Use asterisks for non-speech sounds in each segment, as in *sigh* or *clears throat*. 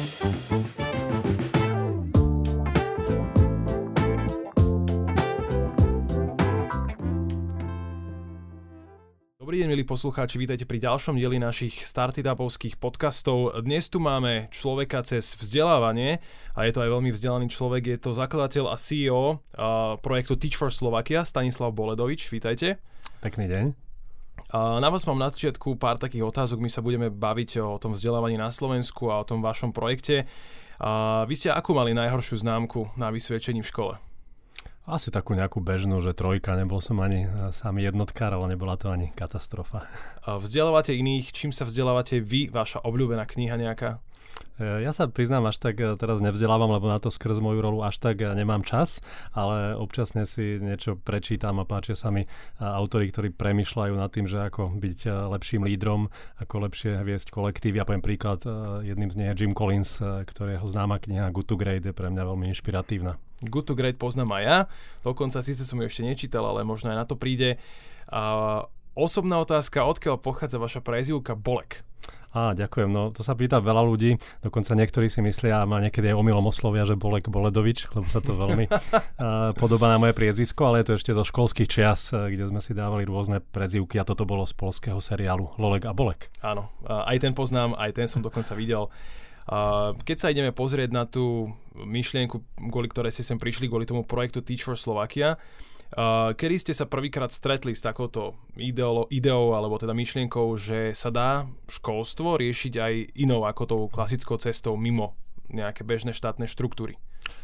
Dobrý deň, milí poslucháči, vítajte pri ďalšom dieli našich startupovských podcastov. Dnes tu máme človeka cez vzdelávanie a je to aj veľmi vzdelaný človek, je to zakladateľ a CEO projektu Teach for Slovakia, Stanislav Boledovič, vítajte. Pekný deň. Na vás mám na začiatku pár takých otázok, my sa budeme baviť o tom vzdelávaní na Slovensku a o tom vašom projekte. Vy ste akú mali najhoršiu známku na vysvedčení v škole? Asi takú nejakú bežnú, že trojka, nebol som ani e, sám jednotkár, ale nebola to ani katastrofa. Vzdelávate iných, čím sa vzdelávate vy, vaša obľúbená kniha nejaká? E, ja sa priznám, až tak e, teraz nevzdelávam, lebo na to skrz moju rolu až tak nemám čas, ale občasne si niečo prečítam a páčia sa mi autory, ktorí premyšľajú nad tým, že ako byť lepším lídrom, ako lepšie viesť kolektív. Ja poviem príklad, jedným z nich je Jim Collins, ktorého známa kniha Good to Great je pre mňa veľmi inšpiratívna. Good to Great poznám aj ja, dokonca síce som ju ešte nečítal, ale možno aj na to príde. A osobná otázka, odkiaľ pochádza vaša prezivka Bolek? Á, ďakujem. No to sa pýta veľa ľudí, dokonca niektorí si myslia a ma niekedy aj omylom oslovia, že Bolek Boledovič, lebo sa to veľmi *laughs* uh, podobá na moje priezvisko, ale je to ešte zo školských čias, kde sme si dávali rôzne prezivky a toto bolo z polského seriálu Lolek a Bolek. Áno, aj ten poznám, aj ten som dokonca videl. Keď sa ideme pozrieť na tú myšlienku, kvôli ktorej ste sem prišli, kvôli tomu projektu Teach for Slovakia, kedy ste sa prvýkrát stretli s takouto ideou, ideou alebo teda myšlienkou, že sa dá školstvo riešiť aj inou ako tou klasickou cestou mimo nejaké bežné štátne štruktúry?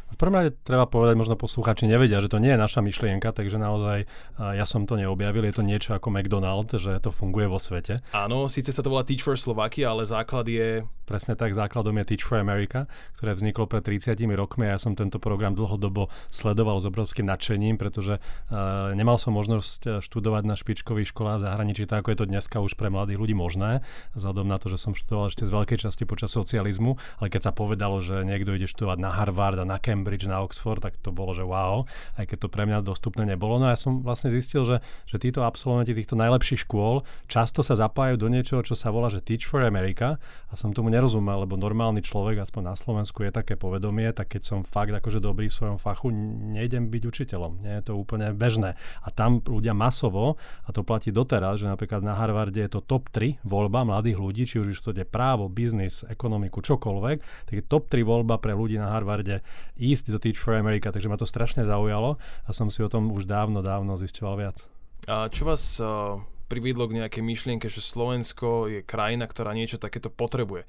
V prvom rade treba povedať, možno posluchači nevedia, že to nie je naša myšlienka, takže naozaj ja som to neobjavil, je to niečo ako McDonald, že to funguje vo svete. Áno, síce sa to volá Teach for Slovakia, ale základ je... Presne tak, základom je Teach for America, ktoré vzniklo pred 30 rokmi a ja som tento program dlhodobo sledoval s obrovským nadšením, pretože uh, nemal som možnosť študovať na špičkových školách v zahraničí, tak ako je to dneska už pre mladých ľudí možné, vzhľadom na to, že som študoval ešte z veľkej časti počas socializmu, ale keď sa povedalo, že niekto ide študovať na Harvard a na Cambridge, Cambridge na Oxford, tak to bolo, že wow, aj keď to pre mňa dostupné nebolo. No a ja som vlastne zistil, že, že títo absolventi týchto najlepších škôl často sa zapájajú do niečoho, čo sa volá, že Teach for America a som tomu nerozumel, lebo normálny človek, aspoň na Slovensku je také povedomie, tak keď som fakt akože dobrý v svojom fachu, nejdem byť učiteľom. Nie je to úplne bežné. A tam ľudia masovo, a to platí doteraz, že napríklad na Harvarde je to top 3 voľba mladých ľudí, či už to je právo, biznis, ekonomiku, čokoľvek, tak je top 3 voľba pre ľudí na Harvarde ísť do Teach for America, takže ma to strašne zaujalo a som si o tom už dávno, dávno zisťoval viac. A čo vás uh, priviedlo k nejakej myšlienke, že Slovensko je krajina, ktorá niečo takéto potrebuje?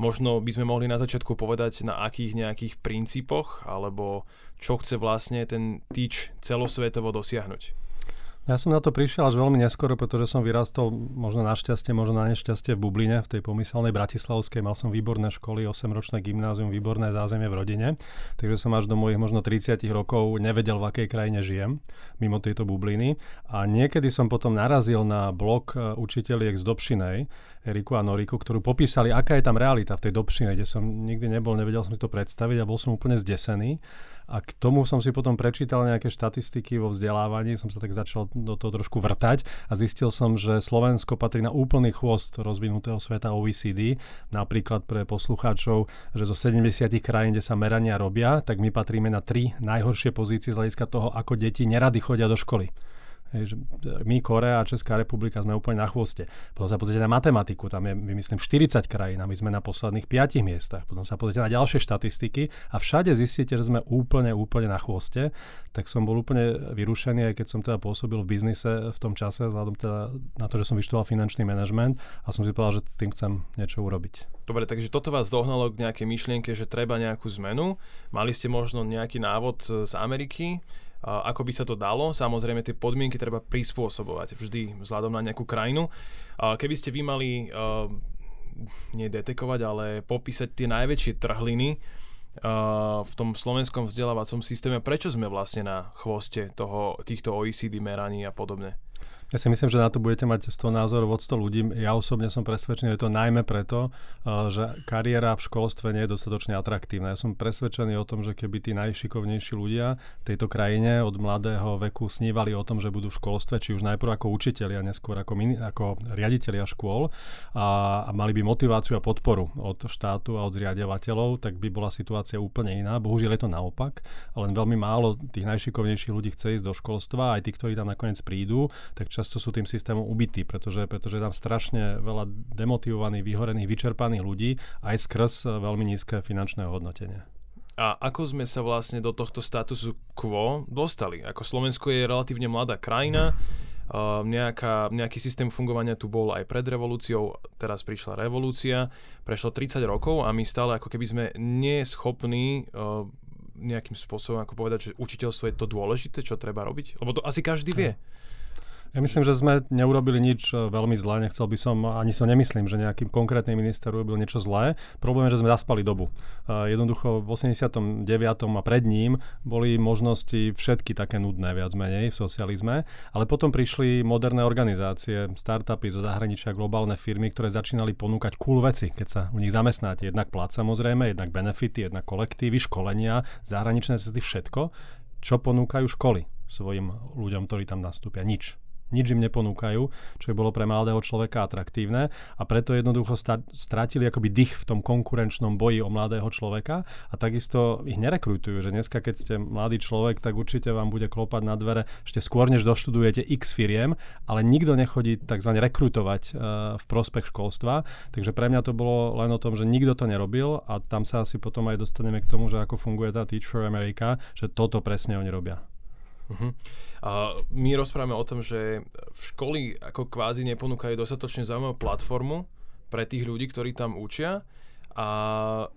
Možno by sme mohli na začiatku povedať, na akých nejakých princípoch, alebo čo chce vlastne ten Teach celosvetovo dosiahnuť? Ja som na to prišiel až veľmi neskoro, pretože som vyrastol možno na šťastie, možno na nešťastie v Bubline, v tej pomyselnej Bratislavskej. Mal som výborné školy, 8-ročné gymnázium, výborné zázemie v rodine. Takže som až do mojich možno 30 rokov nevedel, v akej krajine žijem, mimo tejto bubliny. A niekedy som potom narazil na blog e, učiteľiek z Dobšinej, Eriku a Noriku, ktorú popísali, aká je tam realita v tej Dobšine, kde som nikdy nebol, nevedel som si to predstaviť a bol som úplne zdesený. A k tomu som si potom prečítal nejaké štatistiky vo vzdelávaní, som sa tak začal do toho trošku vrtať a zistil som, že Slovensko patrí na úplný chvost rozvinutého sveta OECD. Napríklad pre poslucháčov, že zo 70 krajín, kde sa merania robia, tak my patríme na tri najhoršie pozície z hľadiska toho, ako deti nerady chodia do školy. Hej, že my, Korea a Česká republika sme úplne na chvoste. Potom sa pozrite na matematiku, tam je, vymyslím, 40 krajín a my sme na posledných 5 miestach. Potom sa pozrite na ďalšie štatistiky a všade zistíte, že sme úplne, úplne na chvoste. Tak som bol úplne vyrušený, aj keď som teda pôsobil v biznise v tom čase, vzhľadom teda na to, že som vyštudoval finančný manažment a som si povedal, že s tým chcem niečo urobiť. Dobre, takže toto vás dohnalo k nejakej myšlienke, že treba nejakú zmenu. Mali ste možno nejaký návod z Ameriky, ako by sa to dalo. Samozrejme, tie podmienky treba prispôsobovať vždy vzhľadom na nejakú krajinu. Keby ste vy mali nedetekovať, ale popísať tie najväčšie trhliny v tom slovenskom vzdelávacom systéme, prečo sme vlastne na chvoste toho, týchto OECD meraní a podobne? Ja si myslím, že na to budete mať 100 názorov od 100 ľudí. Ja osobne som presvedčený, že to najmä preto, uh, že kariéra v školstve nie je dostatočne atraktívna. Ja som presvedčený o tom, že keby tí najšikovnejší ľudia v tejto krajine od mladého veku snívali o tom, že budú v školstve, či už najprv ako učiteľi a neskôr ako, mini, ako riaditeľia škôl a, a mali by motiváciu a podporu od štátu a od zriadovateľov, tak by bola situácia úplne iná. Bohužiaľ je to naopak, len veľmi málo tých najšikovnejších ľudí chce ísť do školstva, aj tí, ktorí tam nakoniec prídu, tak často sú tým systémom ubití, pretože, pretože tam strašne veľa demotivovaných, vyhorených, vyčerpaných ľudí aj skrz veľmi nízke finančné hodnotenie. A ako sme sa vlastne do tohto statusu quo dostali? Ako Slovensko je relatívne mladá krajina, Uh, nejaká, nejaký systém fungovania tu bol aj pred revolúciou, teraz prišla revolúcia, prešlo 30 rokov a my stále ako keby sme neschopní uh, nejakým spôsobom ako povedať, že učiteľstvo je to dôležité, čo treba robiť? Lebo to asi každý vie. Ja myslím, že sme neurobili nič e, veľmi zlé. Nechcel by som, ani som nemyslím, že nejaký konkrétny minister urobil niečo zlé. Problém je, že sme zaspali dobu. Uh, jednoducho v 89. a pred ním boli možnosti všetky také nudné, viac menej, v socializme. Ale potom prišli moderné organizácie, startupy zo zahraničia, globálne firmy, ktoré začínali ponúkať cool veci, keď sa u nich zamestnáte. Jednak plat samozrejme, jednak benefity, jednak kolektívy, školenia, zahraničné cesty, všetko. Čo ponúkajú školy svojim ľuďom, ktorí tam nastúpia? Nič nič im neponúkajú, čo je bolo pre mladého človeka atraktívne a preto jednoducho stratili akoby dých v tom konkurenčnom boji o mladého človeka a takisto ich nerekrutujú, že dneska keď ste mladý človek, tak určite vám bude klopať na dvere ešte skôr, než doštudujete x firiem, ale nikto nechodí tzv. rekrutovať uh, v prospech školstva, takže pre mňa to bolo len o tom, že nikto to nerobil a tam sa asi potom aj dostaneme k tomu, že ako funguje tá Teach for America, že toto presne oni robia. Uh-huh. A my rozprávame o tom, že v školy ako kvázi neponúkajú dostatočne zaujímavú platformu pre tých ľudí, ktorí tam učia a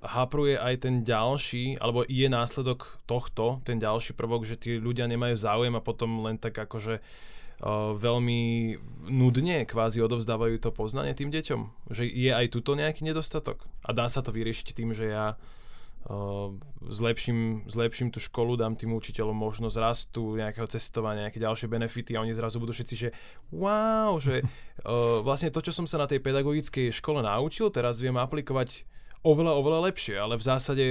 hapruje aj ten ďalší, alebo je následok tohto, ten ďalší prvok, že tí ľudia nemajú záujem a potom len tak akože uh, veľmi nudne kvázi odovzdávajú to poznanie tým deťom. Že je aj tuto nejaký nedostatok. A dá sa to vyriešiť tým, že ja zlepším, zlepším tú školu, dám tým učiteľom možnosť rastu, nejakého cestovania, nejaké ďalšie benefity a oni zrazu budú všetci, že wow, že uh, *laughs* vlastne to, čo som sa na tej pedagogickej škole naučil, teraz viem aplikovať oveľa, oveľa lepšie, ale v zásade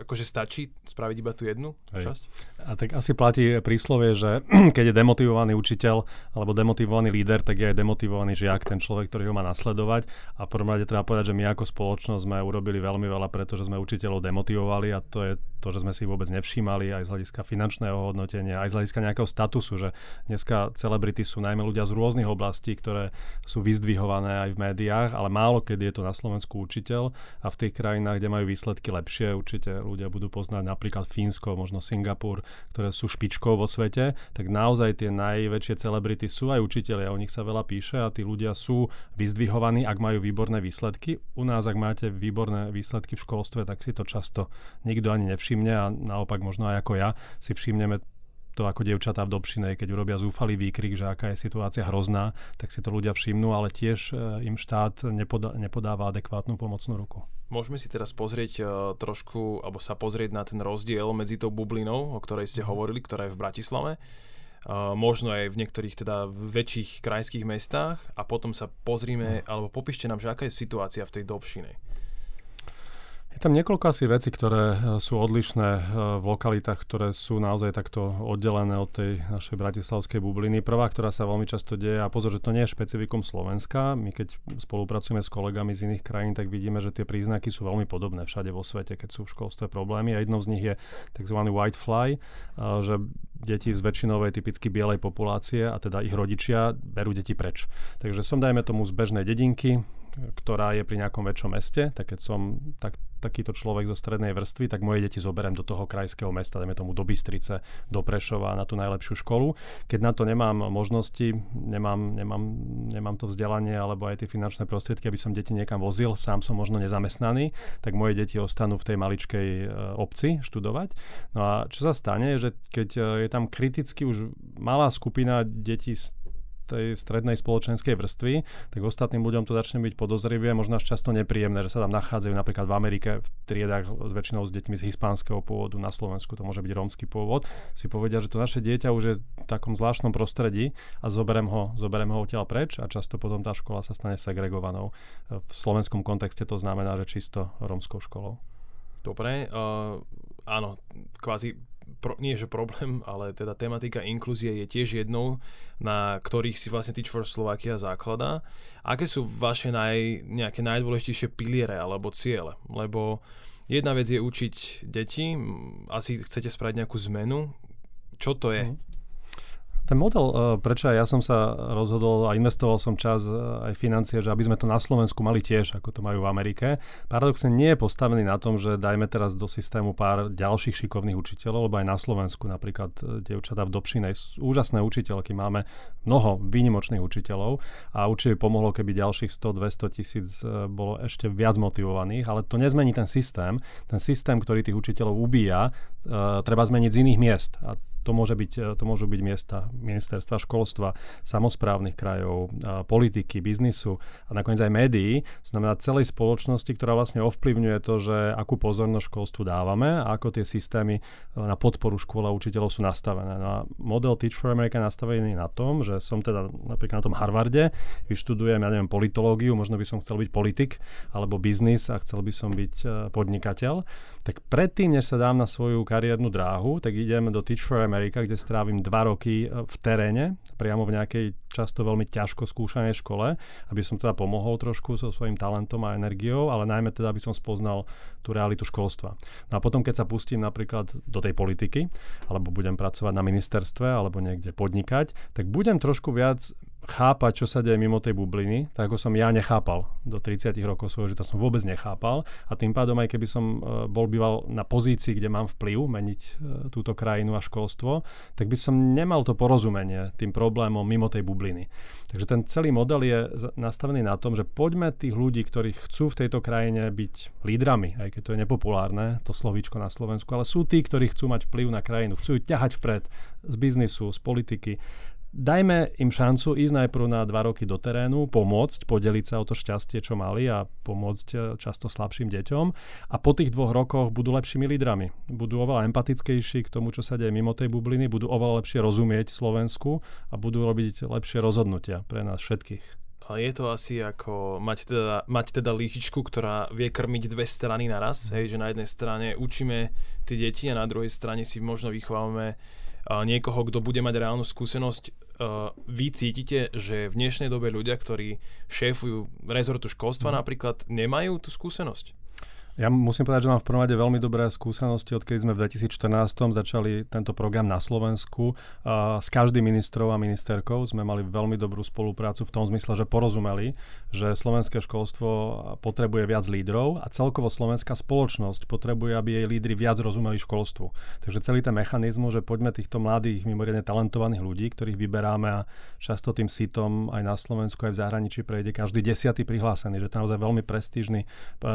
akože stačí spraviť iba tú jednu Hej. časť? A tak asi platí príslovie, že *clears throat* keď je demotivovaný učiteľ alebo demotivovaný líder, tak je aj demotivovaný žiak, ten človek, ktorý ho má nasledovať. A v prvom rade treba povedať, že my ako spoločnosť sme urobili veľmi veľa, pretože sme učiteľov demotivovali a to je to, že sme si vôbec nevšímali aj z hľadiska finančného hodnotenia, aj z hľadiska nejakého statusu, že dneska celebrity sú najmä ľudia z rôznych oblastí, ktoré sú vyzdvihované aj v médiách, ale málo kedy je to na Slovensku učiteľ a v tých krajinách, kde majú výsledky lepšie, určite ľudia budú poznať napríklad Fínsko, možno Singapur, ktoré sú špičkou vo svete, tak naozaj tie najväčšie celebrity sú aj učiteľia, o nich sa veľa píše a tí ľudia sú vyzdvihovaní, ak majú výborné výsledky. U nás, ak máte výborné výsledky v školstve, tak si to často nikto ani nevšimne všimne a naopak možno aj ako ja si všimneme to ako dievčatá v Dobšinej, keď urobia zúfalý výkrik, že aká je situácia hrozná, tak si to ľudia všimnú, ale tiež e, im štát nepoda- nepodáva adekvátnu pomocnú ruku. Môžeme si teraz pozrieť uh, trošku, alebo sa pozrieť na ten rozdiel medzi tou bublinou, o ktorej ste mhm. hovorili, ktorá je v Bratislave, uh, možno aj v niektorých teda väčších krajských mestách a potom sa pozrime, mhm. alebo popíšte nám, že aká je situácia v tej Dobšinej. Je tam niekoľko asi vecí, ktoré e, sú odlišné e, v lokalitách, ktoré sú naozaj takto oddelené od tej našej bratislavskej bubliny. Prvá, ktorá sa veľmi často deje, a pozor, že to nie je špecifikum Slovenska, my keď spolupracujeme s kolegami z iných krajín, tak vidíme, že tie príznaky sú veľmi podobné všade vo svete, keď sú v školstve problémy. A jednou z nich je tzv. white fly, e, že deti z väčšinovej typicky bielej populácie a teda ich rodičia berú deti preč. Takže som dajme tomu z bežnej dedinky, ktorá je pri nejakom väčšom meste, tak keď som tak, takýto človek zo strednej vrstvy, tak moje deti zoberiem do toho krajského mesta, dajme tomu do Bystrice, do Prešova na tú najlepšiu školu. Keď na to nemám možnosti, nemám, nemám, nemám to vzdelanie alebo aj tie finančné prostriedky, aby som deti niekam vozil, sám som možno nezamestnaný, tak moje deti ostanú v tej maličkej e, obci študovať. No a čo sa stane, že keď e, je tam kriticky už malá skupina detí tej strednej spoločenskej vrstvy, tak ostatným ľuďom to začne byť podozrivé, možno až často nepríjemné, že sa tam nachádzajú napríklad v Amerike v triedách väčšinou s deťmi z hispánskeho pôvodu, na Slovensku to môže byť rómsky pôvod, si povedia, že to naše dieťa už je v takom zvláštnom prostredí a zoberiem ho, zoberiem ho odtiaľ preč a často potom tá škola sa stane segregovanou. V slovenskom kontexte to znamená, že čisto rómskou školou. Dobre, uh, áno, kvázi pro, nie že problém, *laughs* ale teda tematika inklúzie je tiež jednou, na ktorých si vlastne Teach for Slovakia zakladá. Aké sú vaše naj, nejaké najdôležitejšie piliere alebo ciele? Lebo jedna vec je učiť deti, asi chcete spraviť nejakú zmenu. Čo to je? Mm. Ten model, e, prečo ja som sa rozhodol a investoval som čas e, aj financie, že aby sme to na Slovensku mali tiež, ako to majú v Amerike, paradoxne nie je postavený na tom, že dajme teraz do systému pár ďalších šikovných učiteľov, lebo aj na Slovensku napríklad e, dievčatá v Dobšinej sú úžasné učiteľky, máme mnoho výnimočných učiteľov a určite pomohlo, keby ďalších 100-200 tisíc bolo ešte viac motivovaných, ale to nezmení ten systém. Ten systém, ktorý tých učiteľov ubíja, treba zmeniť z iných miest. A to, môže byť, e, to môžu byť miesta ministerstva školstva, samozprávnych krajov, politiky, biznisu a nakoniec aj médií. To znamená celej spoločnosti, ktorá vlastne ovplyvňuje to, že akú pozornosť školstvu dávame a ako tie systémy e, na podporu škôl a učiteľov sú nastavené. No a model Teach for America je nastavený na tom, že som teda napríklad na tom Harvarde, vyštudujem, ja neviem, politológiu, možno by som chcel byť politik alebo biznis a chcel by som byť e, podnikateľ tak predtým, než sa dám na svoju kariérnu dráhu, tak idem do Teach for America, kde strávim dva roky e, v teréne, priamo v nejakej často veľmi ťažko skúšanej škole, aby som teda pomohol trošku so svojím talentom a energiou, ale najmä teda, aby som spoznal tú realitu školstva. No a potom, keď sa pustím napríklad do tej politiky, alebo budem pracovať na ministerstve, alebo niekde podnikať, tak budem trošku viac chápať, čo sa deje mimo tej bubliny, tak ako som ja nechápal do 30 rokov svojho života, som vôbec nechápal a tým pádom aj keby som e, bol býval na pozícii, kde mám vplyv meniť e, túto krajinu a školstvo, tak by som nemal to porozumenie tým problémom mimo tej bubliny. Takže ten celý model je nastavený na tom, že poďme tých ľudí, ktorí chcú v tejto krajine byť lídrami, aj keď to je nepopulárne, to slovíčko na Slovensku, ale sú tí, ktorí chcú mať vplyv na krajinu, chcú ju ťahať vpred z biznisu, z politiky, dajme im šancu ísť najprv na dva roky do terénu, pomôcť, podeliť sa o to šťastie, čo mali a pomôcť e, často slabším deťom. A po tých dvoch rokoch budú lepšími lídrami. Budú oveľa empatickejší k tomu, čo sa deje mimo tej bubliny, budú oveľa lepšie rozumieť Slovensku a budú robiť lepšie rozhodnutia pre nás všetkých. A je to asi ako mať teda, mať teda líčičku, ktorá vie krmiť dve strany naraz. Hej, že na jednej strane učíme tie deti a na druhej strane si možno vychovávame niekoho, kto bude mať reálnu skúsenosť, vy cítite, že v dnešnej dobe ľudia, ktorí šéfujú rezortu školstva mm. napríklad, nemajú tú skúsenosť? Ja musím povedať, že mám v prvom rade veľmi dobré skúsenosti, odkedy sme v 2014 začali tento program na Slovensku. S každým ministrov a ministerkou sme mali veľmi dobrú spoluprácu v tom zmysle, že porozumeli, že slovenské školstvo potrebuje viac lídrov a celkovo slovenská spoločnosť potrebuje, aby jej lídry viac rozumeli školstvu. Takže celý ten mechanizmus, že poďme týchto mladých, mimoriadne talentovaných ľudí, ktorých vyberáme a často tým sitom aj na Slovensku, aj v zahraničí prejde každý desiatý prihlásený, že to je naozaj veľmi prestížny e,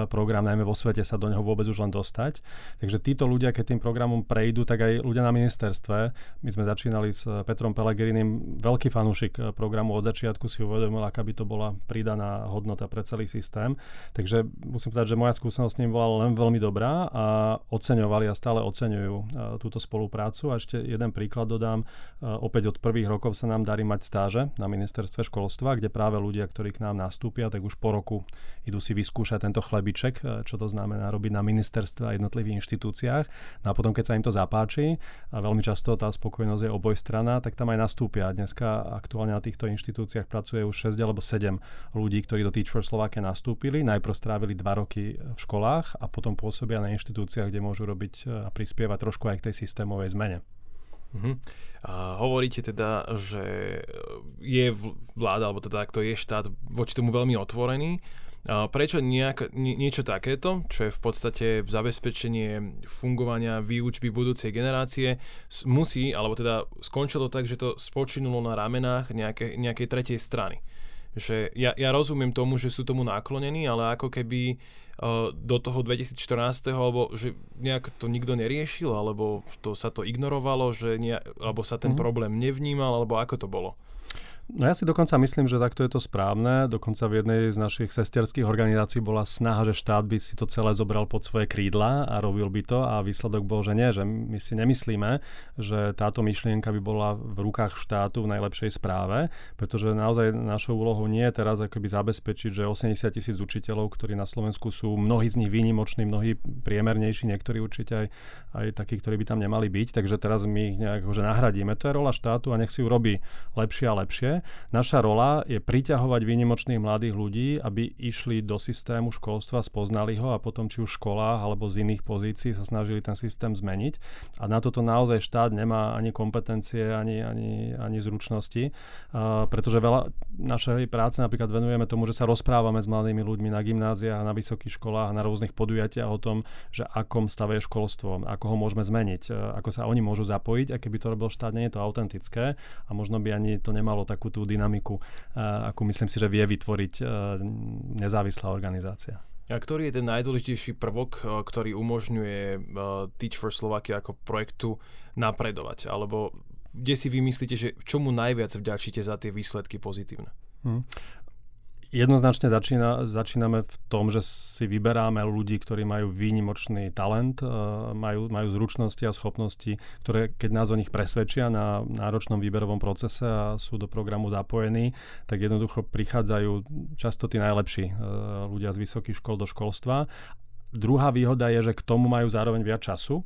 program, najmä vo svete svete sa do neho vôbec už len dostať. Takže títo ľudia, keď tým programom prejdú, tak aj ľudia na ministerstve, my sme začínali s Petrom Pelegrinim, veľký fanúšik programu od začiatku si uvedomil, aká by to bola pridaná hodnota pre celý systém. Takže musím povedať, že moja skúsenosť s ním bola len veľmi dobrá a oceňovali a stále oceňujú e, túto spoluprácu. A ešte jeden príklad dodám. Opäť od prvých rokov sa nám darí mať stáže na ministerstve školstva, kde práve ľudia, ktorí k nám nastúpia, tak už po roku idú si vyskúšať tento chlebiček, čo to znamená robiť na ministerstve a jednotlivých inštitúciách. No a potom, keď sa im to zapáči, a veľmi často tá spokojnosť je obojstraná, tak tam aj nastúpia. Dneska aktuálne na týchto inštitúciách pracuje už 6 alebo 7 ľudí, ktorí do Teach for Slovakia nastúpili. Najprv strávili 2 roky v školách a potom pôsobia na inštitúciách, kde môžu robiť a prispievať trošku aj k tej systémovej zmene. Uh-huh. A hovoríte teda, že je vláda, alebo teda ak je štát voči tomu veľmi otvorený, Prečo nejak, nie, niečo takéto, čo je v podstate zabezpečenie fungovania výučby budúcej generácie, musí, alebo teda skončilo tak, že to spočinulo na ramenách nejaké, nejakej tretej strany. Že ja, ja rozumiem tomu, že sú tomu naklonení, ale ako keby uh, do toho 2014. alebo že nejak to nikto neriešil, alebo to sa to ignorovalo, že nejak, alebo sa ten mm-hmm. problém nevnímal, alebo ako to bolo? No ja si dokonca myslím, že takto je to správne. Dokonca v jednej z našich sesterských organizácií bola snaha, že štát by si to celé zobral pod svoje krídla a robil by to a výsledok bol, že nie, že my si nemyslíme, že táto myšlienka by bola v rukách štátu v najlepšej správe, pretože naozaj našou úlohou nie je teraz akoby zabezpečiť, že 80 tisíc učiteľov, ktorí na Slovensku sú, mnohí z nich výnimoční, mnohí priemernejší, niektorí určite aj, aj takí, ktorí by tam nemali byť, takže teraz my ich nejak že nahradíme. To je rola štátu a nech si ju robí lepšie a lepšie. Naša rola je priťahovať výnimočných mladých ľudí, aby išli do systému školstva, spoznali ho a potom či už v školách alebo z iných pozícií sa snažili ten systém zmeniť. A na toto naozaj štát nemá ani kompetencie, ani, ani, ani zručnosti, uh, pretože veľa našej práce napríklad venujeme tomu, že sa rozprávame s mladými ľuďmi na gymnáziách, na vysokých školách, na rôznych podujatiach o tom, že akom stave je školstvo, ako ho môžeme zmeniť, ako sa oni môžu zapojiť a keby to robil štát, nie je to autentické a možno by ani to nemalo takú tú dynamiku, akú myslím si, že vie vytvoriť nezávislá organizácia. A ktorý je ten najdôležitejší prvok, ktorý umožňuje Teach for Slovakia ako projektu napredovať? Alebo kde si vy myslíte, že čomu najviac vďačíte za tie výsledky pozitívne? Hmm jednoznačne začína, začíname v tom, že si vyberáme ľudí, ktorí majú výnimočný talent, e, majú, majú zručnosti a schopnosti, ktoré keď nás o nich presvedčia na náročnom výberovom procese a sú do programu zapojení, tak jednoducho prichádzajú často tí najlepší e, ľudia z vysokých škôl do školstva Druhá výhoda je, že k tomu majú zároveň viac času.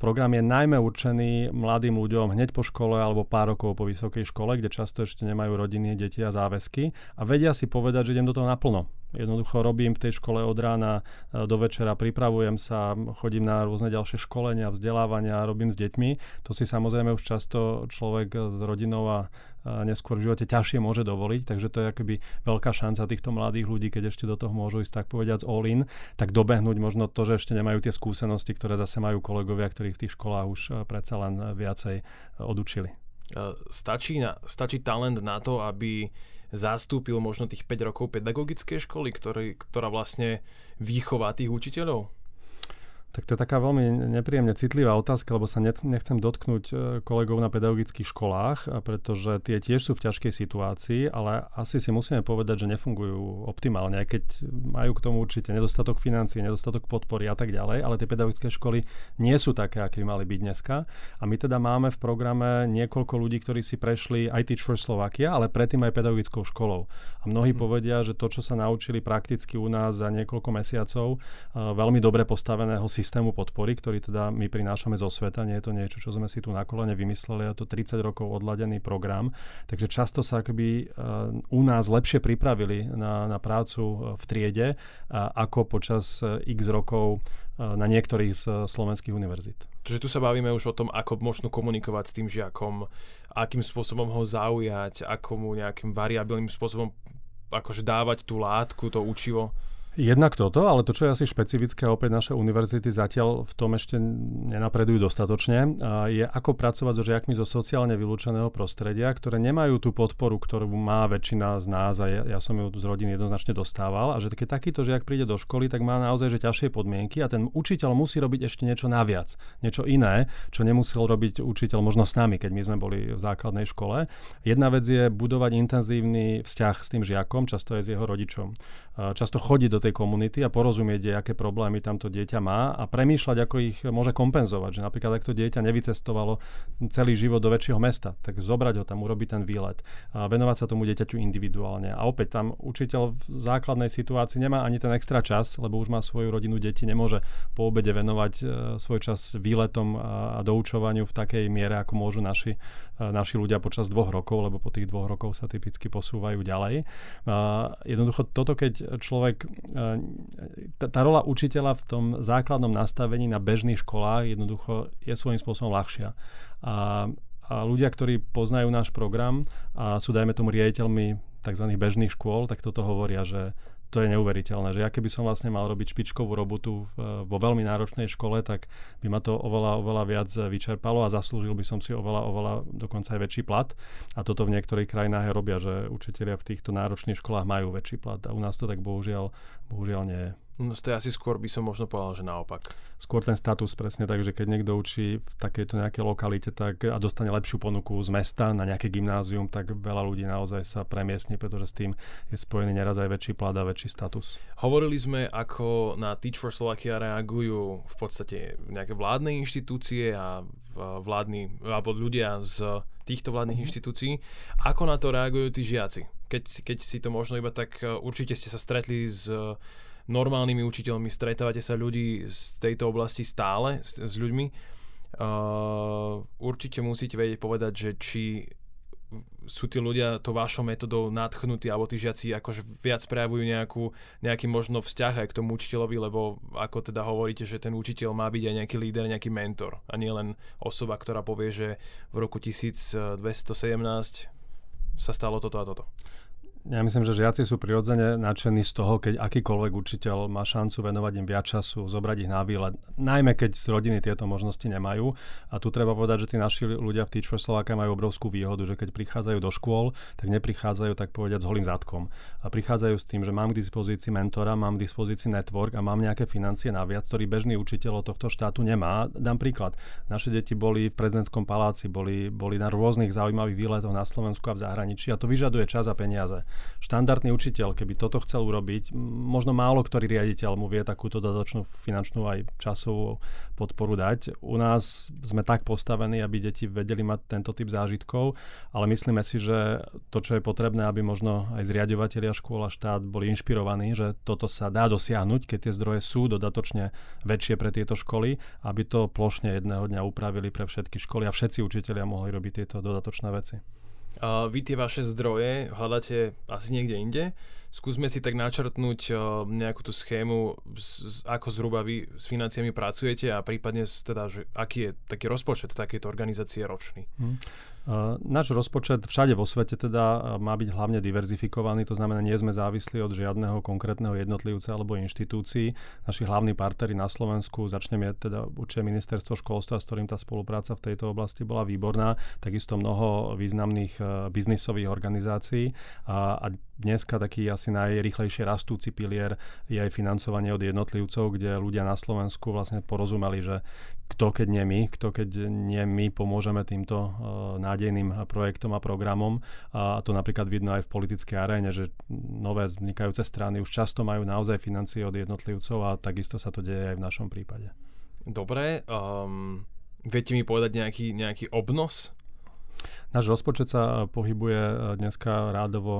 Program je najmä určený mladým ľuďom hneď po škole alebo pár rokov po vysokej škole, kde často ešte nemajú rodiny, deti a záväzky a vedia si povedať, že idem do toho naplno. Jednoducho robím v tej škole od rána e, do večera, pripravujem sa, chodím na rôzne ďalšie školenia, vzdelávania, robím s deťmi. To si samozrejme už často človek s rodinou a neskôr v živote ťažšie môže dovoliť, takže to je akoby veľká šanca týchto mladých ľudí, keď ešte do toho môžu ísť tak povediať all in, tak dobehnúť možno to, že ešte nemajú tie skúsenosti, ktoré zase majú kolegovia, ktorí v tých školách už e, predsa len viacej e, odučili. Stačí, na, stačí talent na to, aby zastúpil možno tých 5 rokov pedagogické školy, ktorý, ktorá vlastne výchová tých učiteľov? Tak to je taká veľmi nepríjemne citlivá otázka, lebo sa nechcem dotknúť e, kolegov na pedagogických školách, pretože tie tiež sú v ťažkej situácii, ale asi si musíme povedať, že nefungujú optimálne, aj keď majú k tomu určite nedostatok financií, nedostatok podpory a tak ďalej, ale tie pedagogické školy nie sú také, aké by mali byť dneska. A my teda máme v programe niekoľko ľudí, ktorí si prešli aj Teach for Slovakia, ale predtým aj pedagogickou školou. A mnohí hmm. povedia, že to, čo sa naučili prakticky u nás za niekoľko mesiacov, e, veľmi dobre postaveného systému systému podpory, ktorý teda my prinášame zo sveta. Nie je to niečo, čo sme si tu na kolene vymysleli, je to 30 rokov odladený program. Takže často sa akoby uh, u nás lepšie pripravili na, na prácu eh, v triede, uh, ako počas x rokov na niektorých z slovenských univerzít. Takže tu sa bavíme už o tom, ako možno komunikovať s tým žiakom, akým spôsobom ho zaujať, ako mu nejakým variabilným spôsobom akože dávať tú látku, to učivo. Jednak toto, ale to, čo je asi špecifické, opäť naše univerzity zatiaľ v tom ešte nenapredujú dostatočne, je ako pracovať so žiakmi zo sociálne vylúčeného prostredia, ktoré nemajú tú podporu, ktorú má väčšina z nás a ja, ja som ju z rodiny jednoznačne dostával a že keď takýto žiak príde do školy, tak má naozaj že ťažšie podmienky a ten učiteľ musí robiť ešte niečo naviac, niečo iné, čo nemusel robiť učiteľ možno s nami, keď my sme boli v základnej škole. Jedna vec je budovať intenzívny vzťah s tým žiakom, často aj s jeho rodičom. Často chodiť do tej komunity a porozumieť, aké problémy tamto dieťa má a premýšľať, ako ich môže kompenzovať. Že napríklad, ak to dieťa nevycestovalo celý život do väčšieho mesta, tak zobrať ho tam, urobiť ten výlet a venovať sa tomu dieťaťu individuálne. A opäť tam učiteľ v základnej situácii nemá ani ten extra čas, lebo už má svoju rodinu deti, nemôže po obede venovať e, svoj čas výletom a, a doučovaniu v takej miere, ako môžu naši, e, naši ľudia počas dvoch rokov, lebo po tých dvoch rokov sa typicky posúvajú ďalej. Jednoducho toto, keď človek tá, tá rola učiteľa v tom základnom nastavení na bežných školách jednoducho je svojím spôsobom ľahšia. A, a ľudia, ktorí poznajú náš program a sú, dajme tomu, riaditeľmi tzv. bežných škôl, tak toto hovoria, že to je neuveriteľné, že ja keby som vlastne mal robiť špičkovú robotu vo veľmi náročnej škole, tak by ma to oveľa, oveľa viac vyčerpalo a zaslúžil by som si oveľa, oveľa dokonca aj väčší plat. A toto v niektorých krajinách robia, že učitelia v týchto náročných školách majú väčší plat a u nás to tak bohužiaľ, bohužiaľ nie je. No to asi skôr by som možno povedal, že naopak. Skôr ten status presne tak, že keď niekto učí v takejto nejakej lokalite tak, a dostane lepšiu ponuku z mesta na nejaké gymnázium, tak veľa ľudí naozaj sa premiestne, pretože s tým je spojený neraz aj väčší plat a väčší status. Hovorili sme, ako na Teach for Slovakia reagujú v podstate nejaké vládne inštitúcie a vládni, alebo ľudia z týchto vládnych mm-hmm. inštitúcií. Ako na to reagujú tí žiaci? Keď, keď si to možno iba tak, určite ste sa stretli s normálnymi učiteľmi, stretávate sa ľudí z tejto oblasti stále, s, s ľuďmi. Uh, určite musíte vedieť povedať, že či sú tí ľudia to vašou metodou nadchnutí alebo tí žiaci akože viac prejavujú nejakú, nejaký možno vzťah aj k tomu učiteľovi, lebo ako teda hovoríte, že ten učiteľ má byť aj nejaký líder, nejaký mentor a nie len osoba, ktorá povie, že v roku 1217 sa stalo toto a toto ja myslím, že žiaci sú prirodzene nadšení z toho, keď akýkoľvek učiteľ má šancu venovať im viac času, zobrať ich na výlet, najmä keď rodiny tieto možnosti nemajú. A tu treba povedať, že tí naši ľudia v Teach for Slovakia majú obrovskú výhodu, že keď prichádzajú do škôl, tak neprichádzajú tak povedať s holým zadkom. A prichádzajú s tým, že mám k dispozícii mentora, mám k dispozícii network a mám nejaké financie naviac, ktorý bežný učiteľ od tohto štátu nemá. Dám príklad. Naše deti boli v prezidentskom paláci, boli, boli na rôznych zaujímavých výletoch na Slovensku a v zahraničí a to vyžaduje čas a peniaze štandardný učiteľ, keby toto chcel urobiť, možno málo ktorý riaditeľ mu vie takúto dodatočnú finančnú aj časovú podporu dať. U nás sme tak postavení, aby deti vedeli mať tento typ zážitkov, ale myslíme si, že to, čo je potrebné, aby možno aj zriadovateľia škôl a štát boli inšpirovaní, že toto sa dá dosiahnuť, keď tie zdroje sú dodatočne väčšie pre tieto školy, aby to plošne jedného dňa upravili pre všetky školy a všetci učitelia mohli robiť tieto dodatočné veci. Uh, vy tie vaše zdroje hľadáte asi niekde inde. Skúsme si tak načrtnúť uh, nejakú tú schému, z, z, ako zhruba vy s financiami pracujete a prípadne teda, že aký je taký rozpočet takéto organizácie ročný. Hmm. Uh, náš rozpočet všade vo svete teda uh, má byť hlavne diverzifikovaný, to znamená, nie sme závislí od žiadneho konkrétneho jednotlivca alebo inštitúcií. Naši hlavní partnery na Slovensku, začneme teda určite ministerstvo školstva, s ktorým tá spolupráca v tejto oblasti bola výborná, takisto mnoho významných uh, biznisových organizácií a, a dneska taký asi najrychlejšie rastúci pilier je aj financovanie od jednotlivcov, kde ľudia na Slovensku vlastne porozumeli, že kto keď nie my, kto keď nie my pomôžeme týmto uh, nádejným projektom a programom. A to napríklad vidno aj v politickej aréne, že nové vznikajúce strany už často majú naozaj financie od jednotlivcov a takisto sa to deje aj v našom prípade. Dobre, um, viete mi povedať nejaký, nejaký obnos Náš rozpočet sa pohybuje e, dneska rádovo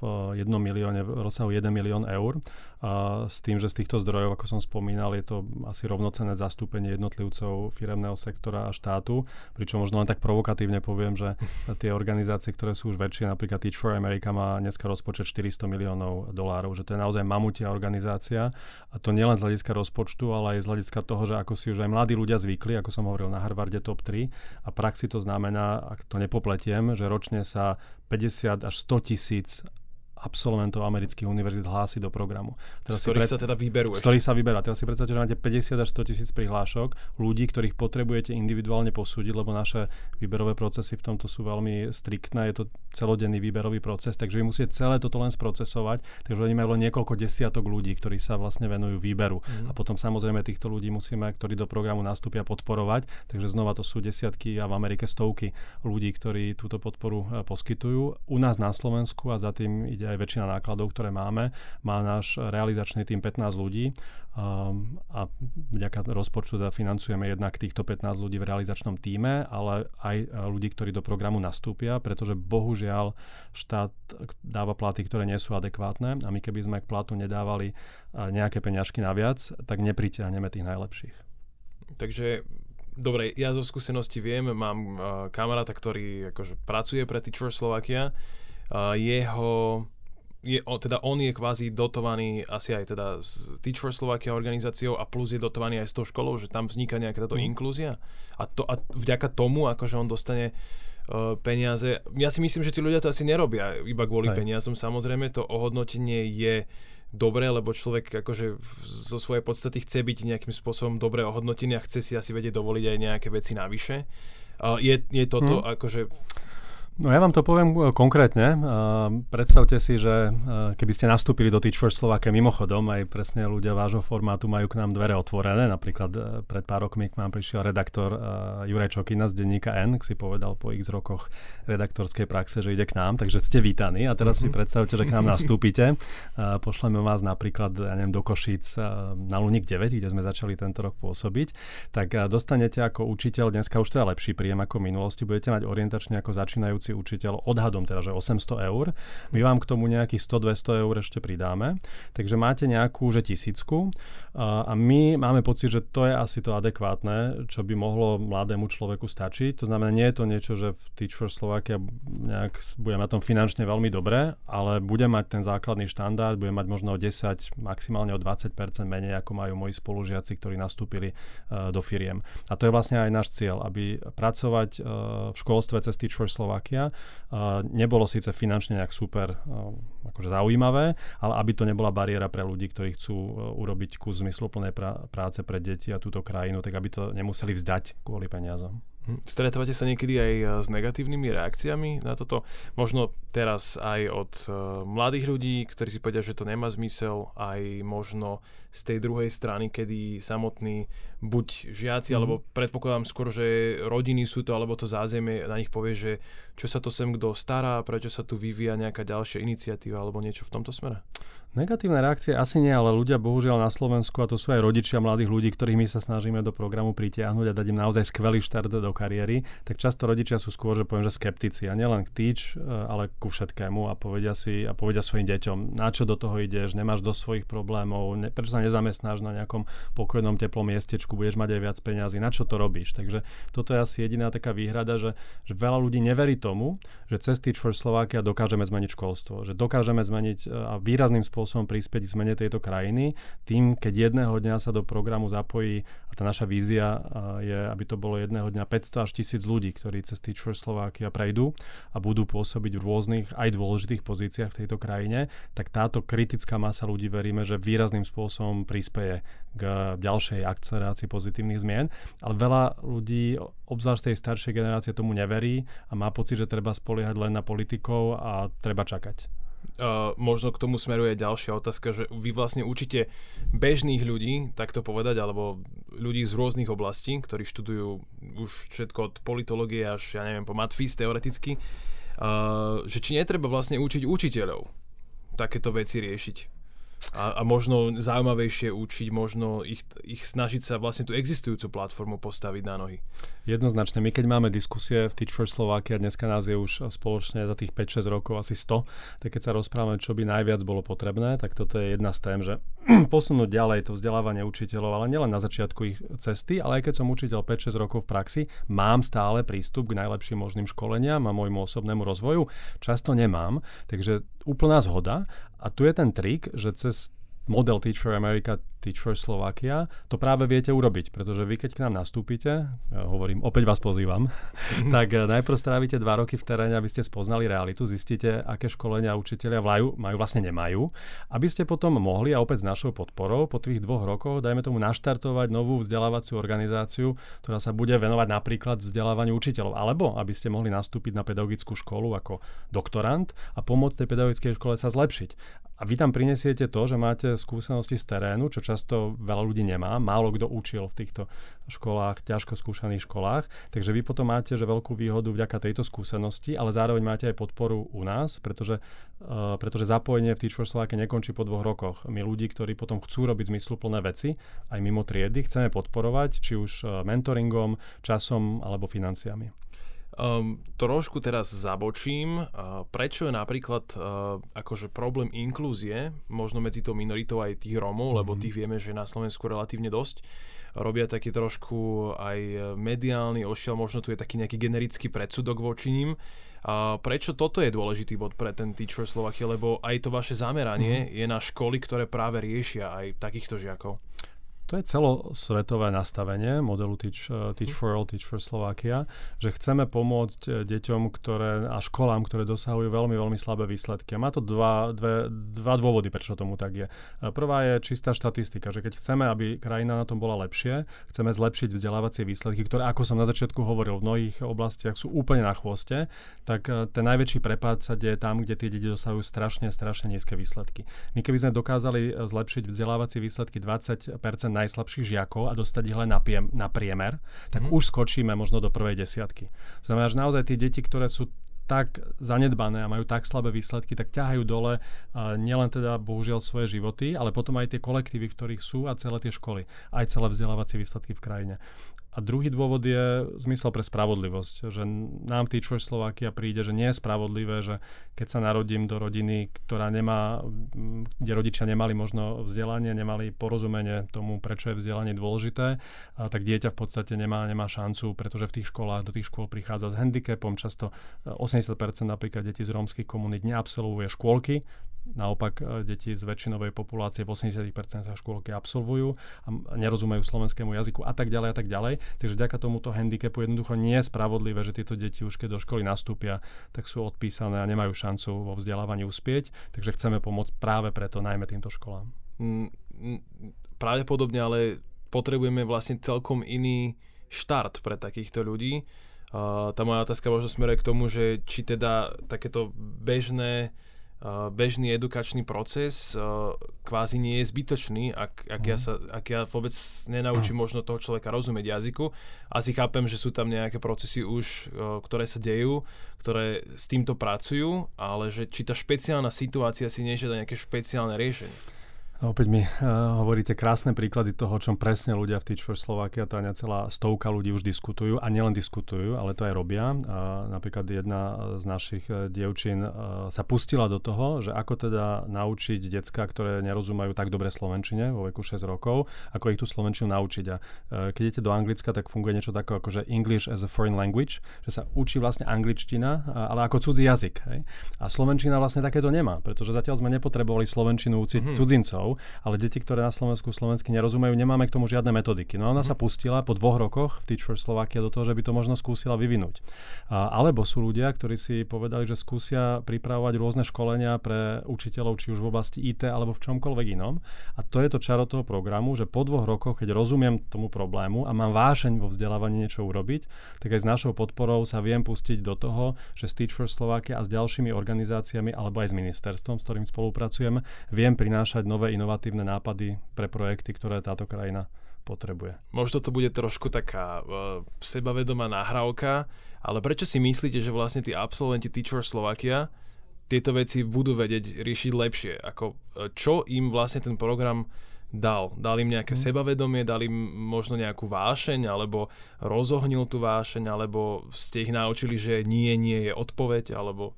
v 1 milióne, v rozsahu 1 milión eur. A s tým, že z týchto zdrojov, ako som spomínal, je to asi rovnocené zastúpenie jednotlivcov firemného sektora a štátu. Pričom možno len tak provokatívne poviem, že *laughs* tie organizácie, ktoré sú už väčšie, napríklad Teach for America má dneska rozpočet 400 miliónov dolárov, že to je naozaj mamutia organizácia. A to nielen z hľadiska rozpočtu, ale aj z hľadiska toho, že ako si už aj mladí ľudia zvykli, ako som hovoril na Harvarde top 3. A praxi to znamená, ak to nepopletiem, že ročne sa 50 až 100 tisíc absolventov amerických univerzít hlási do programu. Teraz z ktorých pred... sa teda vyberú Z ktorých sa vyberá. Teraz si predstavte, že máte 50 až 100 tisíc prihlášok ľudí, ktorých potrebujete individuálne posúdiť, lebo naše výberové procesy v tomto sú veľmi striktné. Je to celodenný výberový proces, takže vy musíte celé toto len sprocesovať. Takže oni majú len niekoľko desiatok ľudí, ktorí sa vlastne venujú výberu. Mm. A potom samozrejme týchto ľudí musíme, ktorí do programu nastúpia, podporovať. Takže znova to sú desiatky a v Amerike stovky ľudí, ktorí túto podporu e, poskytujú. U nás na Slovensku a za tým ide aj väčšina nákladov, ktoré máme. Má náš realizačný tým 15 ľudí um, a vďaka rozpočtu teda financujeme jednak týchto 15 ľudí v realizačnom týme, ale aj e, ľudí, ktorí do programu nastúpia, pretože bohužiaľ štát dáva platy, ktoré nie sú adekvátne a my keby sme k platu nedávali e, nejaké peňažky naviac, tak nepritiahneme tých najlepších. Takže Dobre, ja zo skúsenosti viem, mám uh, kamaráta, ktorý akože pracuje pre Teacher Slovakia. Uh, jeho je, teda on je kvázi dotovaný asi aj teda s Teach for Slovakia organizáciou a plus je dotovaný aj s tou školou, že tam vzniká nejaká táto mm. inklúzia a, to, a vďaka tomu, akože on dostane uh, peniaze. Ja si myslím, že tí ľudia to asi nerobia iba kvôli aj. peniazom. Samozrejme, to ohodnotenie je dobré, lebo človek akože zo svojej podstaty chce byť nejakým spôsobom dobre ohodnotený a chce si asi vedieť dovoliť aj nejaké veci navyše. Uh, je, je toto mm. akože No ja vám to poviem e, konkrétne. Uh, predstavte si, že uh, keby ste nastúpili do Teach First Slovakia mimochodom, aj presne ľudia vášho formátu majú k nám dvere otvorené. Napríklad pred pár rokmi k nám prišiel redaktor Juraj Čokina z denníka N, si povedal po x rokoch redaktorskej praxe, že ide k nám, takže ste vítaní. A teraz mm-hmm. si mhm. predstavte, že k nám *laughs* nastúpite. Pošleme vás napríklad, ja neviem, do Košíc uh, na Lunik 9, kde sme začali tento rok pôsobiť. Tak dostanete ako učiteľ, dneska už to je lepší príjem ako v minulosti, budete mať orientačne ako začínajúci vedúci učiteľ odhadom teda, že 800 eur. My vám k tomu nejakých 100-200 eur ešte pridáme. Takže máte nejakú, že tisícku a my máme pocit, že to je asi to adekvátne, čo by mohlo mladému človeku stačiť. To znamená, nie je to niečo, že v Teach for Slovakia nejak bude na tom finančne veľmi dobre, ale bude mať ten základný štandard, bude mať možno o 10, maximálne o 20% menej, ako majú moji spolužiaci, ktorí nastúpili uh, do firiem. A to je vlastne aj náš cieľ, aby pracovať uh, v školstve cez Teach for Slovakia Slovakia. Nebolo síce finančne nejak super akože zaujímavé, ale aby to nebola bariéra pre ľudí, ktorí chcú e, urobiť kus zmysluplnej práce pre deti a túto krajinu, tak aby to nemuseli vzdať kvôli peniazom. Stretávate sa niekedy aj eh, s negatívnymi reakciami na toto? Možno teraz aj od uh, mladých ľudí, ktorí si povedia, že to nemá zmysel, aj možno z tej druhej strany, kedy samotní buď žiaci, mm. alebo predpokladám skôr, že rodiny sú to, alebo to zázemie na nich povie, že čo sa to sem kto stará, prečo sa tu vyvíja nejaká ďalšia iniciatíva, alebo niečo v tomto smere? Negatívne reakcie asi nie, ale ľudia bohužiaľ na Slovensku, a to sú aj rodičia mladých ľudí, ktorých my sa snažíme do programu pritiahnuť a dať im naozaj skvelý štart do kariéry, tak často rodičia sú skôr, že poviem, že skeptici a nielen k týč, e, ale ku všetkému a povedia si a povedia svojim deťom, na čo do toho ideš, nemáš do svojich problémov, ne, prečo sa nezamestnáš na nejakom pokojnom teplom miestečku, budeš mať aj viac peňazí, na čo to robíš. Takže toto je asi jediná taká výhrada, že, že veľa ľudí neverí tomu, že cez Teach for Slovakia dokážeme zmeniť školstvo, že dokážeme zmeniť e, a výrazným spôsobom spôsobom prispieť k zmene tejto krajiny. Tým, keď jedného dňa sa do programu zapojí, a tá naša vízia je, aby to bolo jedného dňa 500 až 1000 ľudí, ktorí cez Teach for Slovakia prejdú a budú pôsobiť v rôznych aj dôležitých pozíciách v tejto krajine, tak táto kritická masa ľudí veríme, že výrazným spôsobom prispieje k ďalšej akcelerácii pozitívnych zmien. Ale veľa ľudí, obzvlášť tej staršej generácie, tomu neverí a má pocit, že treba spoliehať len na politikov a treba čakať. Možno k tomu smeruje ďalšia otázka, že vy vlastne učíte bežných ľudí, tak to povedať, alebo ľudí z rôznych oblastí, ktorí študujú už všetko od politológie až, ja neviem, po matfís teoreticky, uh, že či netreba vlastne učiť učiteľov takéto veci riešiť a, a možno zaujímavejšie učiť, možno ich, ich snažiť sa vlastne tú existujúcu platformu postaviť na nohy. Jednoznačne. My keď máme diskusie v Teach for Slovakia, dneska nás je už spoločne za tých 5-6 rokov asi 100, tak keď sa rozprávame, čo by najviac bolo potrebné, tak toto je jedna z tém, že *clears throat* posunúť ďalej to vzdelávanie učiteľov, ale nielen na začiatku ich cesty, ale aj keď som učiteľ 5-6 rokov v praxi, mám stále prístup k najlepším možným školeniam a môjmu osobnému rozvoju. Často nemám, takže úplná zhoda. A tu je ten trik, že cez model Teach for America Teach for Slovakia, to práve viete urobiť, pretože vy keď k nám nastúpite, ja hovorím, opäť vás pozývam, tak eh, najprv strávite dva roky v teréne, aby ste spoznali realitu, zistíte, aké školenia učiteľia vlajú, majú, vlastne nemajú, aby ste potom mohli a opäť s našou podporou po tých dvoch rokoch, dajme tomu naštartovať novú vzdelávaciu organizáciu, ktorá sa bude venovať napríklad vzdelávaniu učiteľov, alebo aby ste mohli nastúpiť na pedagogickú školu ako doktorant a pomôcť tej pedagogickej škole sa zlepšiť. A vy tam prinesiete to, že máte skúsenosti z terénu, čo často veľa ľudí nemá. Málo kto učil v týchto školách, ťažko skúšaných školách. Takže vy potom máte že veľkú výhodu vďaka tejto skúsenosti, ale zároveň máte aj podporu u nás, pretože, uh, pretože zapojenie v Teach for Slovakia nekončí po dvoch rokoch. My ľudí, ktorí potom chcú robiť zmysluplné veci, aj mimo triedy, chceme podporovať, či už eh, mentoringom, časom alebo financiami. Um, trošku teraz zabočím. Uh, prečo je napríklad uh, akože problém inklúzie, možno medzi tou minoritou aj tých Rómov, mm-hmm. lebo mhm. tých vieme, že na Slovensku relatívne dosť, robia taký trošku aj mediálny ošiel, možno tu je taký nejaký generický predsudok voči ním. Uh, prečo toto je dôležitý bod pre ten Teach for Slovakia, lebo aj to vaše zameranie mm-hmm. je na školy, ktoré práve riešia aj takýchto žiakov. To je celosvetové nastavenie modelu Teach, uh, Teach for All, Teach for Slovakia, že chceme pomôcť uh, deťom ktoré, a školám, ktoré dosahujú veľmi, veľmi slabé výsledky. A má to dva, dve, dva dôvody, prečo tomu tak je. Uh, prvá je čistá štatistika, že keď chceme, aby krajina na tom bola lepšie, chceme zlepšiť vzdelávacie výsledky, ktoré, ako som na začiatku hovoril, v mnohých oblastiach sú úplne na chvoste, tak ten najväčší prepad sa deje tam, kde tie deti dosahujú strašne, strašne nízke výsledky. My keby sme dokázali zlepšiť vzdelávacie výsledky 20 najslabších žiakov a dostať ich len na, piem, na priemer, tak mm. už skočíme možno do prvej desiatky. To znamená, že naozaj tie deti, ktoré sú tak zanedbané a majú tak slabé výsledky, tak ťahajú dole uh, nielen teda bohužiaľ svoje životy, ale potom aj tie kolektívy, v ktorých sú a celé tie školy, aj celé vzdelávacie výsledky v krajine. A druhý dôvod je zmysel pre spravodlivosť, že nám v Teach Slovakia príde, že nie je spravodlivé, že keď sa narodím do rodiny, ktorá nemá, kde rodičia nemali možno vzdelanie, nemali porozumenie tomu, prečo je vzdelanie dôležité, a tak dieťa v podstate nemá, nemá šancu, pretože v tých školách, do tých škôl prichádza s handicapom, často 80% napríklad detí z rómskych komunít neabsolvuje škôlky, Naopak e, deti z väčšinovej populácie v 80% škôlky absolvujú a nerozumejú slovenskému jazyku a tak ďalej a tak ďalej. Takže vďaka tomuto handicapu jednoducho nie je spravodlivé, že tieto deti už keď do školy nastúpia, tak sú odpísané a nemajú šancu vo vzdelávaní uspieť. Takže chceme pomôcť práve preto najmä týmto školám. Mm, mm, pravdepodobne ale potrebujeme vlastne celkom iný štart pre takýchto ľudí. Uh, tá moja otázka možno smeruje k tomu, že či teda takéto bežné bežný edukačný proces kvázi nie je zbytočný, ak, ak, mm. ja, mhm. sa, ak ja vôbec nenaučím mm. možno toho človeka rozumieť jazyku. Asi chápem, že sú tam nejaké procesy už, ktoré sa dejú, ktoré s týmto pracujú, ale že či tá špeciálna situácia si nežiada nejaké špeciálne riešenie. Opäť mi uh, hovoríte krásne príklady toho, o čom presne ľudia v Teach for Slovakia, tá celá stovka ľudí už diskutujú a nielen diskutujú, ale to aj robia. Uh, napríklad jedna z našich uh, dievčín uh, sa pustila do toho, že ako teda naučiť decka, ktoré nerozumajú tak dobre slovenčine vo veku 6 rokov, ako ich tú slovenčinu naučiť. A uh, keď idete do Anglicka, tak funguje niečo také ako že English as a foreign language, že sa učí vlastne angličtina, uh, ale ako cudzí jazyk. Hej? A slovenčina vlastne takéto nemá, pretože zatiaľ sme nepotrebovali slovenčinu učiť mm-hmm. cudzincov rokov, ale deti, ktoré na Slovensku slovensky nerozumejú, nemáme k tomu žiadne metodiky. No a ona mm. sa pustila po dvoch rokoch v Teach for Slovakia do toho, že by to možno skúsila vyvinúť. A, alebo sú ľudia, ktorí si povedali, že skúsia pripravovať rôzne školenia pre učiteľov, či už v oblasti IT alebo v čomkoľvek inom. A to je to čaro toho programu, že po dvoch rokoch, keď rozumiem tomu problému a mám vášeň vo vzdelávaní niečo urobiť, tak aj s našou podporou sa viem pustiť do toho, že s Teach for Slovakia a s ďalšími organizáciami alebo aj s ministerstvom, s ktorým spolupracujem, viem prinášať nové inovatívne nápady pre projekty, ktoré táto krajina potrebuje. Možno to bude trošku taká uh, sebavedomá nahrávka, ale prečo si myslíte, že vlastne tí absolventi Teacher Slovakia tieto veci budú vedieť riešiť lepšie? Ako, uh, čo im vlastne ten program dal? Dal im nejaké mm. sebavedomie, dal im možno nejakú vášeň, alebo rozohnil tú vášeň, alebo ste ich naučili, že nie, nie je odpoveď, alebo...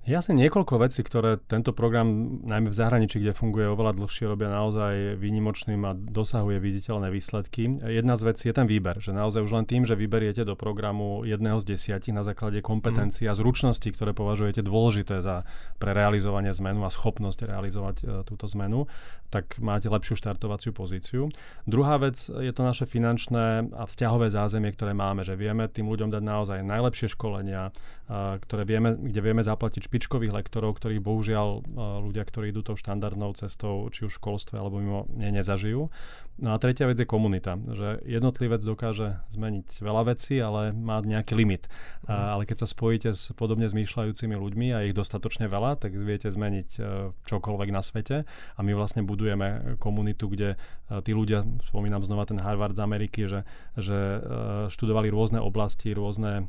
Je asi niekoľko vecí, ktoré tento program, najmä v zahraničí, kde funguje oveľa dlhšie, robia naozaj výnimočným a dosahuje viditeľné výsledky. Jedna z vecí je ten výber, že naozaj už len tým, že vyberiete do programu jedného z desiatich na základe kompetencií mm. a zručností, ktoré považujete dôležité za pre realizovanie zmenu a schopnosť realizovať e, túto zmenu, tak máte lepšiu štartovaciu pozíciu. Druhá vec je to naše finančné a vzťahové zázemie, ktoré máme, že vieme tým ľuďom dať naozaj najlepšie školenia, e, ktoré vieme, kde vieme zaplatiť špičkových lektorov, ktorých bohužiaľ e, ľudia, ktorí idú tou štandardnou cestou, či už v školstve alebo mimo, ne, nezažijú. No a tretia vec je komunita, že jednotlivec dokáže zmeniť veľa vecí, ale má nejaký limit. A, mhm. ale keď sa spojíte s podobne zmýšľajúcimi ľuďmi a ich dostatočne veľa, tak viete zmeniť uh, čokoľvek na svete. A my vlastne budujeme komunitu, kde uh, tí ľudia, spomínam znova ten Harvard z Ameriky, že, že študovali rôzne oblasti, rôzne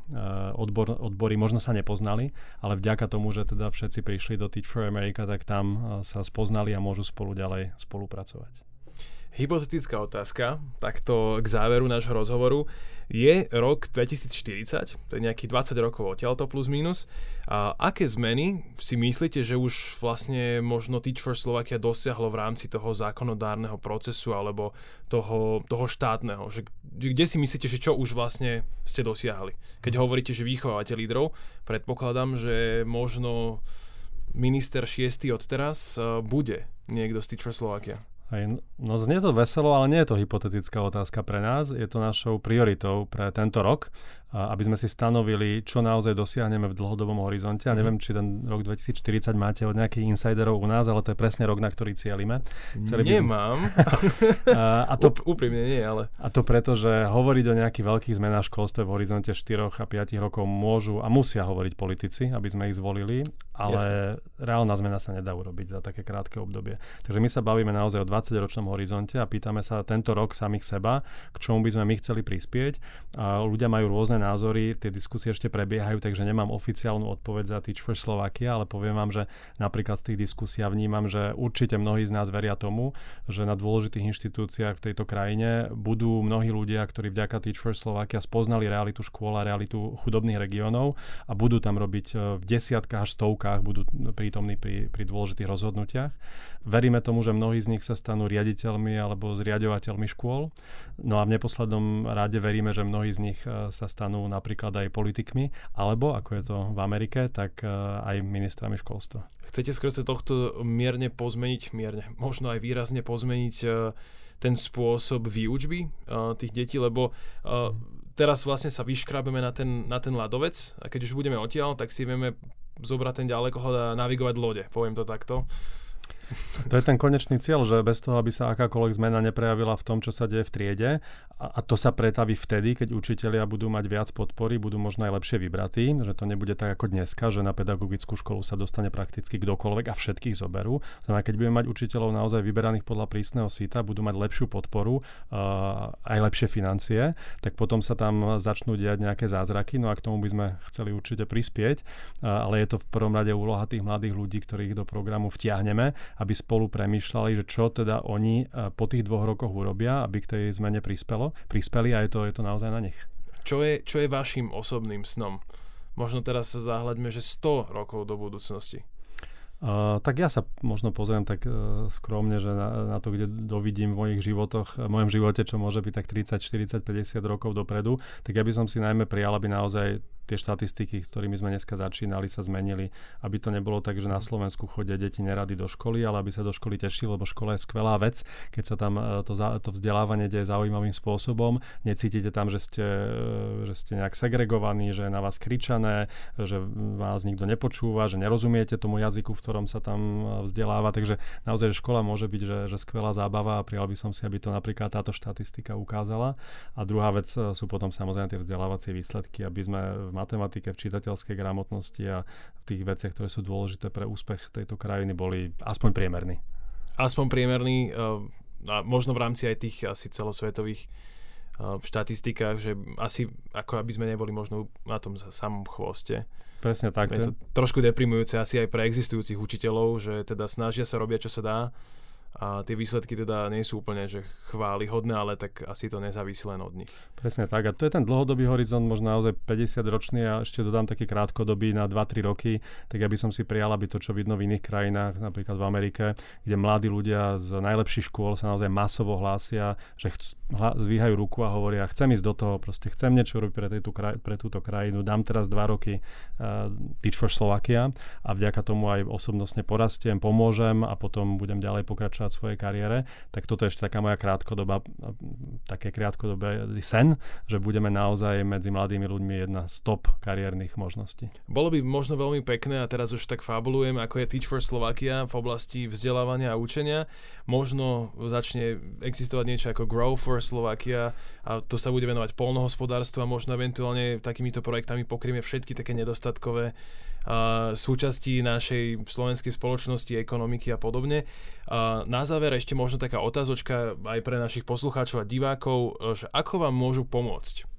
odbor, odbory, možno sa nepoznali, ale vďaka tomu, že teda všetci prišli do Teach for America, tak tam sa spoznali a môžu spolu ďalej spolupracovať. Hypotetická otázka, takto k záveru nášho rozhovoru. Je rok 2040, to je nejakých 20 rokov odtiaľto plus minus. A aké zmeny si myslíte, že už vlastne možno Teach for Slovakia dosiahlo v rámci toho zákonodárneho procesu alebo toho, toho štátneho? Že, kde si myslíte, že čo už vlastne ste dosiahli? Keď hovoríte, že vychovávate lídrov, predpokladám, že možno minister 6. od teraz uh, bude niekto z Teach for Slovakia. Aj, no znie to veselo, ale nie je to hypotetická otázka pre nás. Je to našou prioritou pre tento rok aby sme si stanovili, čo naozaj dosiahneme v dlhodobom horizonte. A neviem, či ten rok 2040 máte od nejakých insiderov u nás, ale to je presne rok, na ktorý cielime. Chceli Nemám. *laughs* a, a to, úprimne nie, ale... A to preto, že hovoriť o nejakých veľkých zmenách školstve v horizonte 4 a 5 rokov môžu a musia hovoriť politici, aby sme ich zvolili, ale Jasne. reálna zmena sa nedá urobiť za také krátke obdobie. Takže my sa bavíme naozaj o 20-ročnom horizonte a pýtame sa tento rok samých seba, k čomu by sme my chceli prispieť. A ľudia majú rôzne názory, tie diskusie ešte prebiehajú, takže nemám oficiálnu odpoveď za Teach for Slovakia, ale poviem vám, že napríklad z tých diskusí ja vnímam, že určite mnohí z nás veria tomu, že na dôležitých inštitúciách v tejto krajine budú mnohí ľudia, ktorí vďaka Teach for Slovakia spoznali realitu škôl a realitu chudobných regiónov a budú tam robiť e, v desiatkách až stovkách, budú prítomní pri, pri dôležitých rozhodnutiach. Veríme tomu, že mnohí z nich sa stanú riaditeľmi alebo zriadovateľmi škôl. No a v neposlednom rade veríme, že mnohí z nich e, sa stanú napríklad aj politikmi, alebo, ako je to v Amerike, tak e, aj ministrami školstva. Chcete skrze tohto mierne pozmeniť, mierne, možno aj výrazne pozmeniť e, ten spôsob výučby tých detí, lebo teraz vlastne sa vyškrabeme na ten, na ten ľadovec a keď už budeme odtiaľ, tak si vieme zobrať ten ďalekohľad a navigovať lode, poviem to takto. To je ten konečný cieľ, že bez toho, aby sa akákoľvek zmena neprejavila v tom, čo sa deje v triede a, a to sa pretaví vtedy, keď učitelia budú mať viac podpory, budú možno aj lepšie vybratí, že to nebude tak ako dneska, že na pedagogickú školu sa dostane prakticky kdokoľvek a všetkých zoberú. Znamená, keď budeme mať učiteľov naozaj vyberaných podľa prísneho síta, budú mať lepšiu podporu, uh, aj lepšie financie, tak potom sa tam začnú diať nejaké zázraky, no a k tomu by sme chceli určite prispieť, uh, ale je to v prvom rade úloha tých mladých ľudí, ktorých do programu vtiahneme aby spolu premýšľali, že čo teda oni eh, po tých dvoch rokoch urobia, aby k tej zmene prispelo, prispeli a je to, je to naozaj na nich. Čo je, čo je vašim osobným snom? Možno teraz sa záhľadme, že 100 rokov do budúcnosti. Uh, tak ja sa možno pozriem tak uh, skromne, že na, na to, kde dovidím v mojich životoch, v mojom živote, čo môže byť tak 30, 40, 50 rokov dopredu, tak ja by som si najmä prijal, aby naozaj tie štatistiky, ktorými sme dneska začínali, sa zmenili, aby to nebolo tak, že na Slovensku chodia deti nerady do školy, ale aby sa do školy tešili, lebo škola je skvelá vec, keď sa tam e, to, to vzdelávanie deje zaujímavým spôsobom, necítite tam, že ste, e, že ste nejak segregovaní, že je na vás kričané, že vás nikto nepočúva, že nerozumiete tomu jazyku, v ktorom sa tam e, vzdeláva, takže naozaj, škola môže byť, že, že skvelá zábava a prijal by som si, aby to napríklad táto štatistika ukázala. A druhá vec sú potom samozrejme tie vzdelávacie výsledky, aby sme v matematike, v čitateľskej gramotnosti a v tých veciach, ktoré sú dôležité pre úspech tejto krajiny, boli aspoň priemerní. Aspoň priemerný, eh, a možno v rámci aj tých asi celosvetových eh, štatistikách, že asi ako aby sme neboli možno na tom samom chvoste. Presne tak. Je to trošku deprimujúce asi aj pre existujúcich učiteľov, že teda snažia sa robiť, čo sa dá, a tie výsledky teda nie sú úplne že chválihodné, ale tak asi to nezávisí len od nich. Presne tak. A to je ten dlhodobý horizont, možno naozaj 50 ročný a ešte dodám taký krátkodobý na 2-3 roky, tak ja som si prijal, aby to, čo vidno v iných krajinách, napríklad v Amerike, kde mladí ľudia z najlepších škôl sa naozaj masovo hlásia, že chcú, hla, zvíhajú ruku a hovoria, chcem ísť do toho, proste chcem niečo robiť pre, tejto, pre túto krajinu, dám teraz 2 roky uh, Teach for Slovakia a vďaka tomu aj osobnostne porastiem, pomôžem a potom budem ďalej pokračovať pokračovať v svojej kariére, tak toto je ešte taká moja krátkodoba, také krátkodobé sen, že budeme naozaj medzi mladými ľuďmi jedna z top kariérnych možností. Bolo by možno veľmi pekné, a teraz už tak fabulujem, ako je Teach for Slovakia v oblasti vzdelávania a učenia. Možno začne existovať niečo ako Grow for Slovakia a to sa bude venovať polnohospodárstvu a možno eventuálne takýmito projektami pokrieme všetky také nedostatkové súčasti našej slovenskej spoločnosti, ekonomiky a podobne. Na záver ešte možno taká otázočka aj pre našich poslucháčov a divákov, že ako vám môžu pomôcť?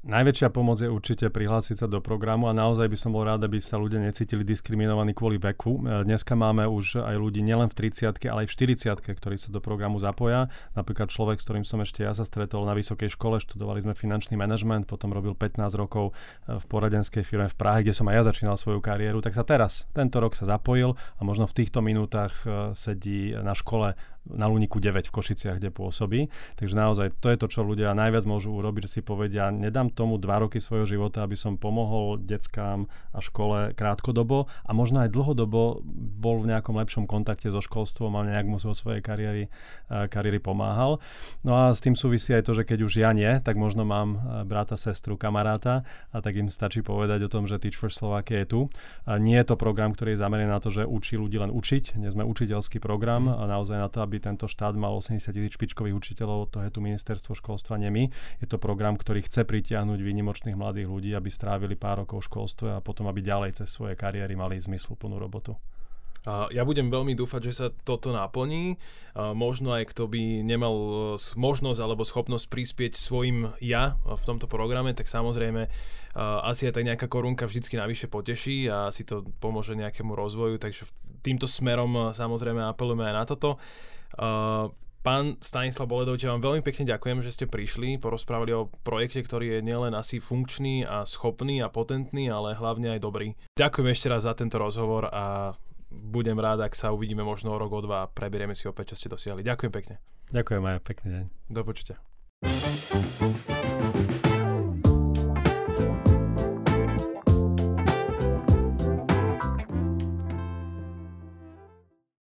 Najväčšia pomoc je určite prihlásiť sa do programu a naozaj by som bol rád, aby sa ľudia necítili diskriminovaní kvôli veku. E, dneska máme už aj ľudí nielen v 30 ale aj v 40 ktorí sa do programu zapoja. Napríklad človek, s ktorým som ešte ja sa stretol na vysokej škole, študovali sme finančný manažment, potom robil 15 rokov e, v poradenskej firme v Prahe, kde som aj ja začínal svoju kariéru, tak sa teraz, tento rok sa zapojil a možno v týchto minútach e, sedí na škole na Luniku 9 v Košiciach, kde pôsobí. Takže naozaj to je to, čo ľudia najviac môžu urobiť, si povedia, nedám tomu dva roky svojho života, aby som pomohol deckám a škole krátkodobo a možno aj dlhodobo bol v nejakom lepšom kontakte so školstvom a nejak mu vo svojej kariéry, kariéry pomáhal. No a s tým súvisí aj to, že keď už ja nie, tak možno mám brata, sestru, kamaráta a tak im stačí povedať o tom, že Teach for Slovakia je tu. A nie je to program, ktorý je zameraný na to, že učí ľudí len učiť. Nie sme učiteľský program a naozaj na to, aby tento štát mal 80 tisíc špičkových učiteľov, to je tu ministerstvo školstva, nie my. Je to program, ktorý chce pritiahnuť výnimočných mladých ľudí, aby strávili pár rokov v školstve a potom, aby ďalej cez svoje kariéry mali zmysluplnú robotu. Ja budem veľmi dúfať, že sa toto naplní. Možno aj kto by nemal možnosť alebo schopnosť prispieť svojim ja v tomto programe, tak samozrejme asi aj tak nejaká korunka vždycky navyše poteší a asi to pomôže nejakému rozvoju, takže týmto smerom samozrejme apelujeme aj na toto. Pán Stanislav Boledovče, vám veľmi pekne ďakujem, že ste prišli, porozprávali o projekte, ktorý je nielen asi funkčný a schopný a potentný, ale hlavne aj dobrý. Ďakujem ešte raz za tento rozhovor a budem rád, ak sa uvidíme možno o rok, o dva a preberieme si opäť, čo ste dosiahli. Ďakujem pekne. Ďakujem aj, pekný deň. Do počutia.